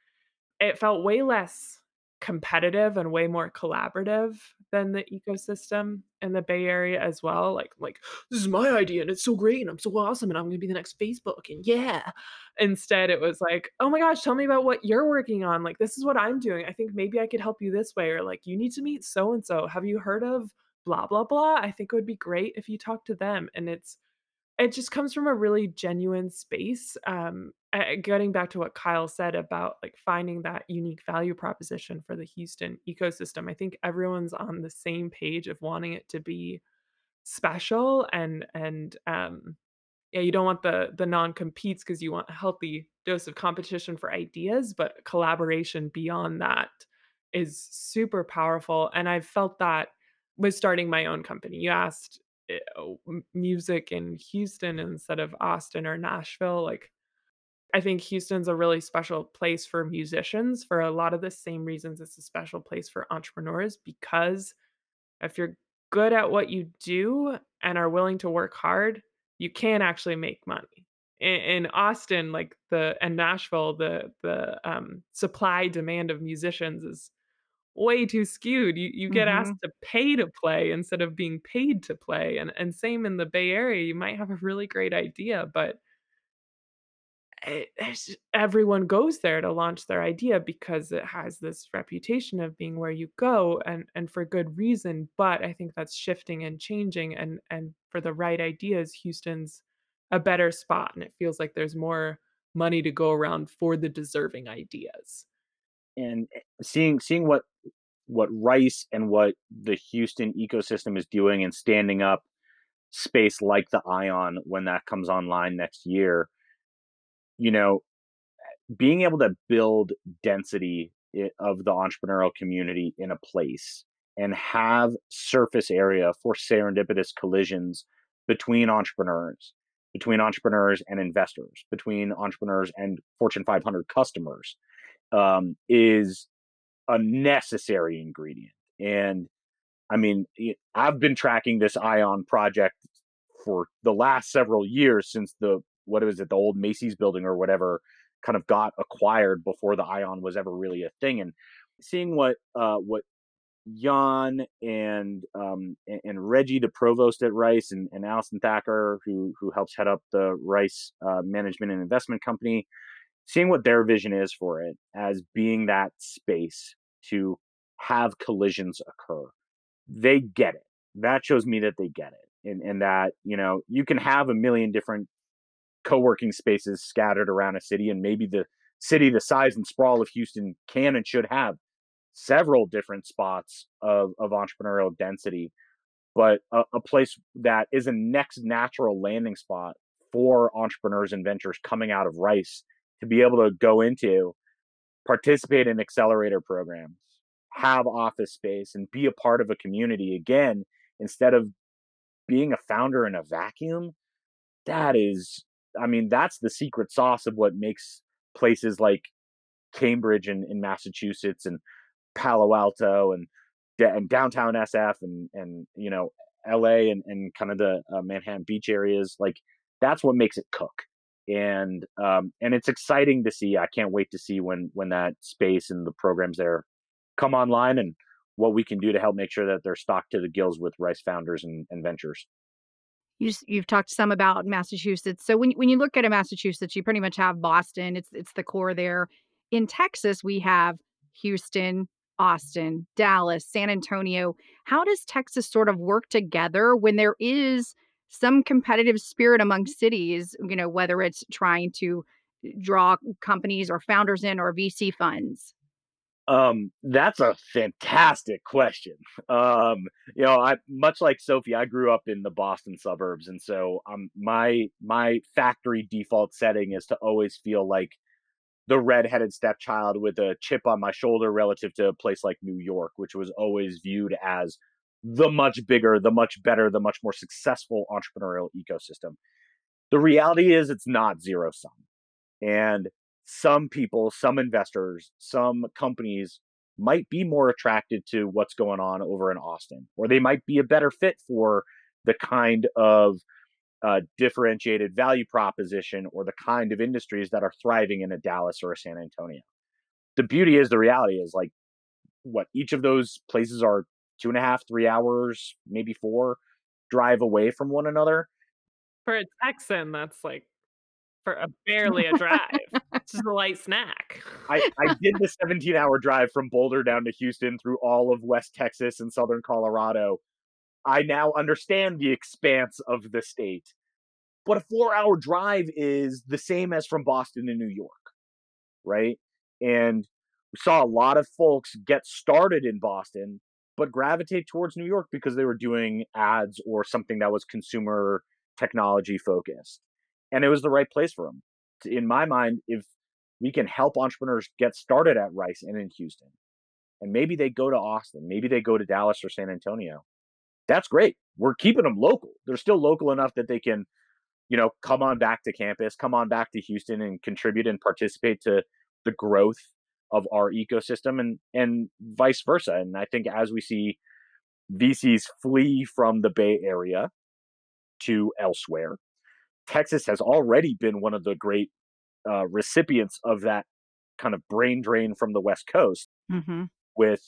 F: it felt way less competitive and way more collaborative than the ecosystem in the Bay Area as well. Like, like this is my idea and it's so great and I'm so awesome and I'm gonna be the next Facebook and yeah. Instead, it was like, oh my gosh, tell me about what you're working on. Like, this is what I'm doing. I think maybe I could help you this way, or like, you need to meet so and so. Have you heard of blah blah blah? I think it would be great if you talk to them. And it's it just comes from a really genuine space um getting back to what kyle said about like finding that unique value proposition for the houston ecosystem i think everyone's on the same page of wanting it to be special and and um yeah you don't want the the non-competes because you want a healthy dose of competition for ideas but collaboration beyond that is super powerful and i've felt that with starting my own company you asked Eh, music in Houston instead of Austin or Nashville. Like, I think Houston's a really special place for musicians for a lot of the same reasons it's a special place for entrepreneurs because If you're good at what you do and are willing to work hard, you can actually make money. In, in Austin, like the and Nashville, the the um, supply demand of musicians is way too skewed. You you get
G: Mm-hmm.
F: asked to pay to play instead of being paid to play. And and same in the Bay Area, you might have a really great idea, but it, everyone goes there to launch their idea because it has this reputation of being where you go and and for good reason but i think that's shifting and changing and and for the right ideas houston's a better spot and it feels like there's more money to go around for the deserving ideas.
E: And eh, seeing seeing what what Rice and what the Houston ecosystem is doing and standing up space like the Ion when that comes online next year, you know, being able to build density of the entrepreneurial community in a place and have surface area for serendipitous collisions between entrepreneurs, between entrepreneurs and investors, between entrepreneurs and Fortune 500 customers um, is a necessary ingredient. And I mean, I've been tracking this Ion project for the last several years since the what was it, the old Macy's building or whatever, kind of got acquired before the Ion was ever really a thing. And seeing what uh, what Jan and um, and, Reggie, the provost at Rice, and, and Allison Thacker, who who helps head up the Rice uh, Management and Investment Company, seeing what their vision is for it as being that space to have collisions occur. They get it. That shows me that they get it. And, and that, you know, you can have a million different co working spaces scattered around a city, and maybe the city, the size and sprawl of Houston, can and should have several different spots of, of entrepreneurial density. But a, a place that is a next natural landing spot for entrepreneurs and ventures coming out of Rice to be able to go into, participate in accelerator programs, have office space, and be a part of a community again, instead of being a founder in a vacuum. That is, I mean, that's the secret sauce of what makes places like Cambridge in, in Massachusetts and Palo Alto and, and downtown SF and, and, you know, LA and, and kind of the uh, Manhattan Beach areas. Like, that's what makes it cook and um, and it's exciting to see. I can't wait to see when when that space and the programs there come online and what we can do to help make sure that they're stocked to the gills with Rice founders and, and ventures.
D: You you've talked some about Massachusetts. So when when you look at a Massachusetts, you pretty much have Boston. It's it's the core there. In Texas, we have Houston, Austin, Dallas, San Antonio. How does Texas sort of work together when there is some competitive spirit among cities, you know, whether it's trying to draw companies or founders in or VC funds?
E: Um, that's a fantastic question. Um, you know, I much like Sophie, I grew up in the Boston suburbs, and so um, my my factory default setting is to always feel like the redheaded stepchild with a chip on my shoulder relative to a place like New York, which was always viewed as the much bigger, the much better, the much more successful entrepreneurial ecosystem. The reality is it's not zero sum. And some people, some investors, some companies might be more attracted to what's going on over in Austin, or they might be a better fit for the kind of uh, differentiated value proposition or the kind of industries that are thriving in a Dallas or a San Antonio. The beauty is, the reality is like what each of those places are two and a half, three hours, maybe four drive away from one another.
F: for a texan that's like for a [laughs] barely a drive it's just a light snack
E: I, I [laughs] did the 17 hour drive from Boulder down to Houston through all of West Texas and Southern Colorado. I now understand the expanse of the state. But a four hour drive is the same as from Boston to New York, right? And we saw a lot of folks get started in Boston, but gravitate towards New York because they were doing ads or something that was consumer technology focused. And it was the right place for them. In my mind, if we can help entrepreneurs get started at Rice and in Houston, and maybe they go to Austin, maybe they go to Dallas or San Antonio, that's great. We're keeping them local. They're still local enough that they can, you know, come on back to campus, come on back to Houston and contribute and participate to the growth of our ecosystem and and vice versa. And I think as we see VCs flee from the Bay Area to elsewhere. Texas has already been one of the great uh, recipients of that kind of brain drain from the West Coast
G: Mm-hmm.
E: with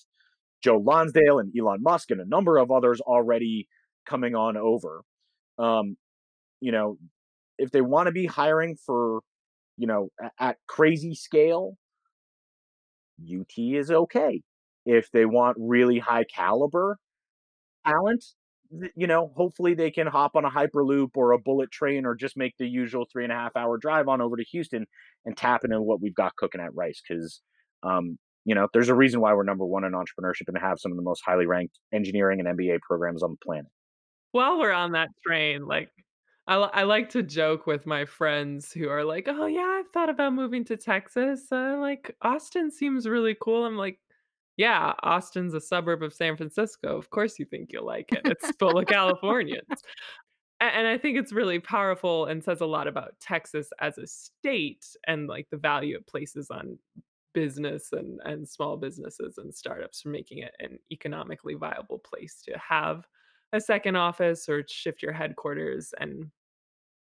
E: Joe Lonsdale and Elon Musk and a number of others already coming on over. Um, you know, if they want to be hiring for, you know, at, crazy scale, UT is okay. If they want really high caliber talent, you know, hopefully they can hop on a hyperloop or a bullet train or just make the usual three and a half hour drive on over to Houston and tap into what we've got cooking at Rice. Because, um, you know, there's a reason why we're number one in entrepreneurship and have some of the most highly ranked engineering and MBA programs on the planet.
F: While we're on that train, like I, I like to joke with my friends who are like, "Oh yeah, I've thought about moving to Texas. Uh, like Austin seems really cool." I'm like, "Yeah, Austin's a suburb of San Francisco. Of course you think you'll like it. It's full of Californians." And I think it's really powerful and says a lot about Texas as a state and like the value it places on business and and small businesses and startups for making it an economically viable place to have a second office or shift your headquarters and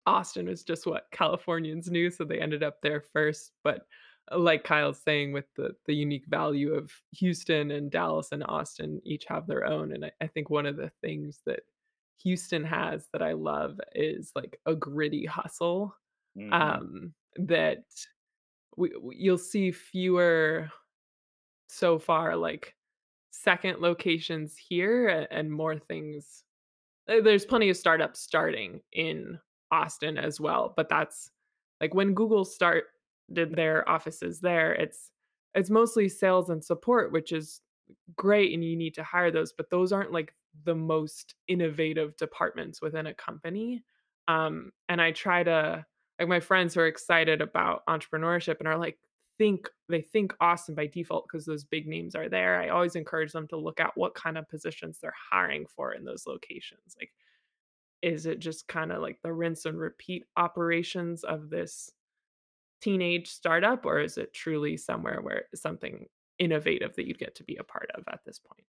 F: Austin was just what Californians knew so they ended up there first but like Kyle's saying with the the unique value of Houston and Dallas and Austin each have their own and I, I think one of the things that Houston has that I love is like a gritty hustle
E: Mhm.
F: um that we, we- you'll see fewer so far like second locations here a- and more things uh, there's plenty of startups starting in Austin as well but that's like when Google started their offices there it's it's mostly sales and support which is great and you need to hire those but those aren't like the most innovative departments within a company um and I try to like my friends who are excited about entrepreneurship and are like think they think Austin by default because those big names are there. I always encourage them to look at what kind of positions they're hiring for in those locations. Like is it just kind of like the rinse and repeat operations of this teenage startup or is it truly somewhere where something innovative that you'd get to be a part of at this point?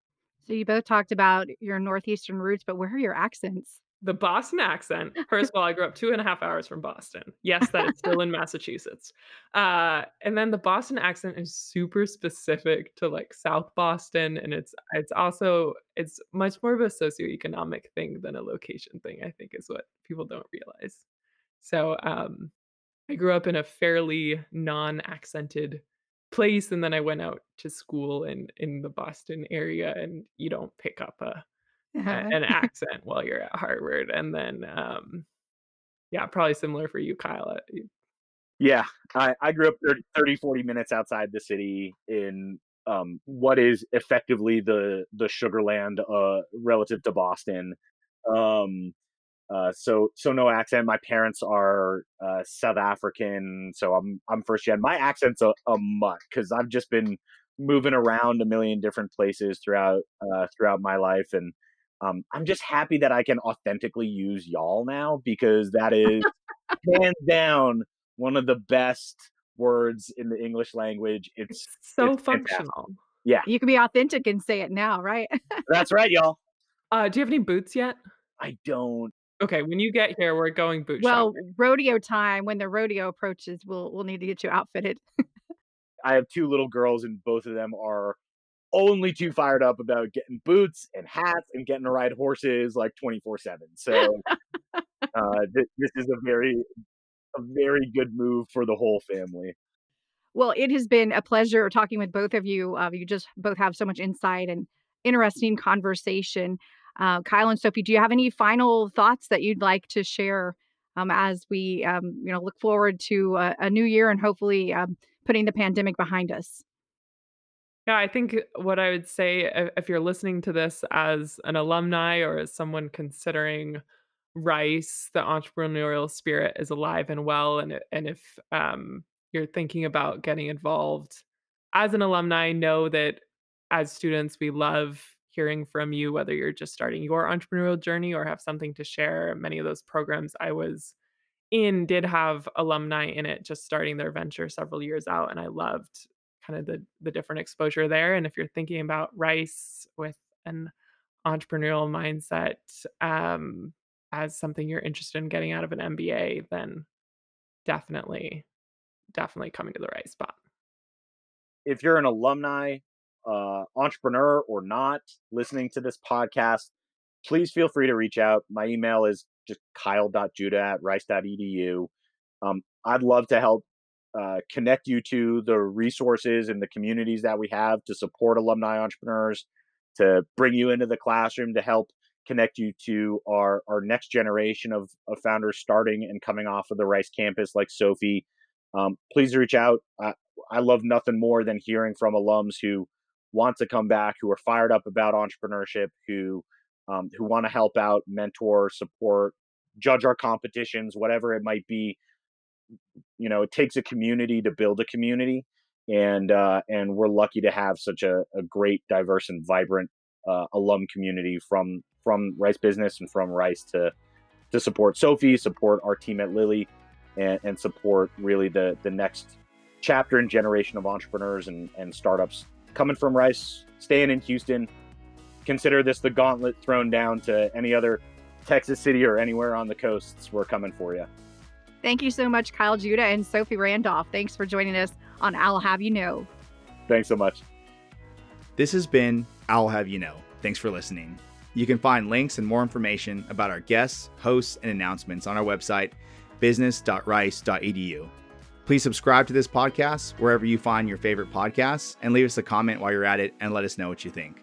G: So you both talked about your northeastern roots, but where are your accents?
F: The Boston accent. First of all, I grew up two and a half hours from Boston. Yes, that is still in Massachusetts. Uh, and then the Boston accent is super specific to like South Boston, and it's it's also it's much more of a socioeconomic thing than a location thing. I think is what people don't realize. So um, I grew up in a fairly non-accented place, and then I went out to school in in the Boston area, and you don't pick up a a-
G: Uh-huh.
F: an [laughs] accent while you're at Harvard. And then, um, yeah, probably similar for you, Kyle. uh,
E: Yeah, I, I grew up 30, 30, 40 minutes outside the city in um, what is effectively the the Sugarland uh, relative to Boston. Um, uh, so so no accent. My parents are uh, South African, so I'm I'm first gen. My accent's a, a mutt because I've just been moving around a million different places throughout uh, throughout my life, and um, I'm just happy that I can authentically use y'all now because that is hands [laughs] down one of the best words in the English language. It's
F: It's so
E: it's fantastic.
F: functional.
G: You can be authentic and say it now, right?
E: That's right, y'all.
F: Uh, do you have any boots yet?
E: I don't.
F: Okay, when you get here, we're going boot
G: well,
F: shopping.
G: rodeo time. When the rodeo approaches, we'll we'll need to get you outfitted.
E: I have two little girls, and both of them are only too fired up about getting boots and hats and getting to ride horses like 24 7. So [laughs] uh, th- this is a very, a very good move for the whole family.
G: Well, it has been a pleasure talking with both of you. Uh, you just both have so much insight and interesting conversation. Uh, Kyle and Sophie, do you have any final thoughts that you'd like to share um, as we, um, you know, look forward to a, a new year and hopefully um, putting the pandemic behind us?
F: Yeah, I think what I would say if you're listening to this as an alumni or as someone considering Rice, the entrepreneurial spirit is alive and well, and and if um, you're thinking about getting involved as an alumni, know that as students we love hearing from you, whether you're just starting your entrepreneurial journey or have something to share. Many of those programs I was in did have alumni in it just starting their venture several years out and i loved kind of the the different exposure there and if you're thinking about rice with an entrepreneurial mindset um, as something you're interested in getting out of an MBA, then definitely, definitely coming to the right spot.
E: If you're an alumni, uh, entrepreneur, or not listening to this podcast, please feel free to reach out. My email is just kyle.judah at rice.edu. Um, I'd love to help uh, connect you to the resources and the communities that we have to support alumni entrepreneurs, to bring you into the classroom, to help connect you to our, our next generation of, of founders starting and coming off of the Rice campus like Sophie. Um, please reach out. I, I love nothing more than hearing from alums who want to come back, who are fired up about entrepreneurship, who um, who want to help out, mentor, support, judge our competitions, whatever it might be. You know, it takes a community to build a community, and uh, and we're lucky to have such a, a great, diverse, and vibrant uh, alum community from from Rice Business and from Rice to to support Sophie, support our team at Lilie, and, and support really the the next chapter and generation of entrepreneurs and, and startups coming from Rice, staying in Houston. Consider this the gauntlet thrown down to any other Texas city or anywhere on the coasts. We're coming for you.
G: Thank you so much, Kyle Judah and Sophie Randolph. Thanks for joining us on I'll Have You Know.
E: Thanks so much.
A: This has been I'll Have You Know. Thanks for listening. You can find links and more information about our guests, hosts, and announcements on our website, business.rice.edu. Please subscribe to this podcast wherever you find your favorite podcasts and leave us a comment while you're at it and let us know what you think.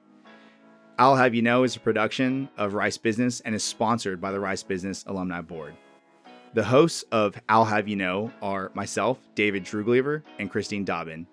A: I'll Have You Know is a production of Rice Business and is sponsored by the Rice Business Alumni Board. The hosts of I'll Have You Know are myself, David Trugliever, and Christine Dobbin.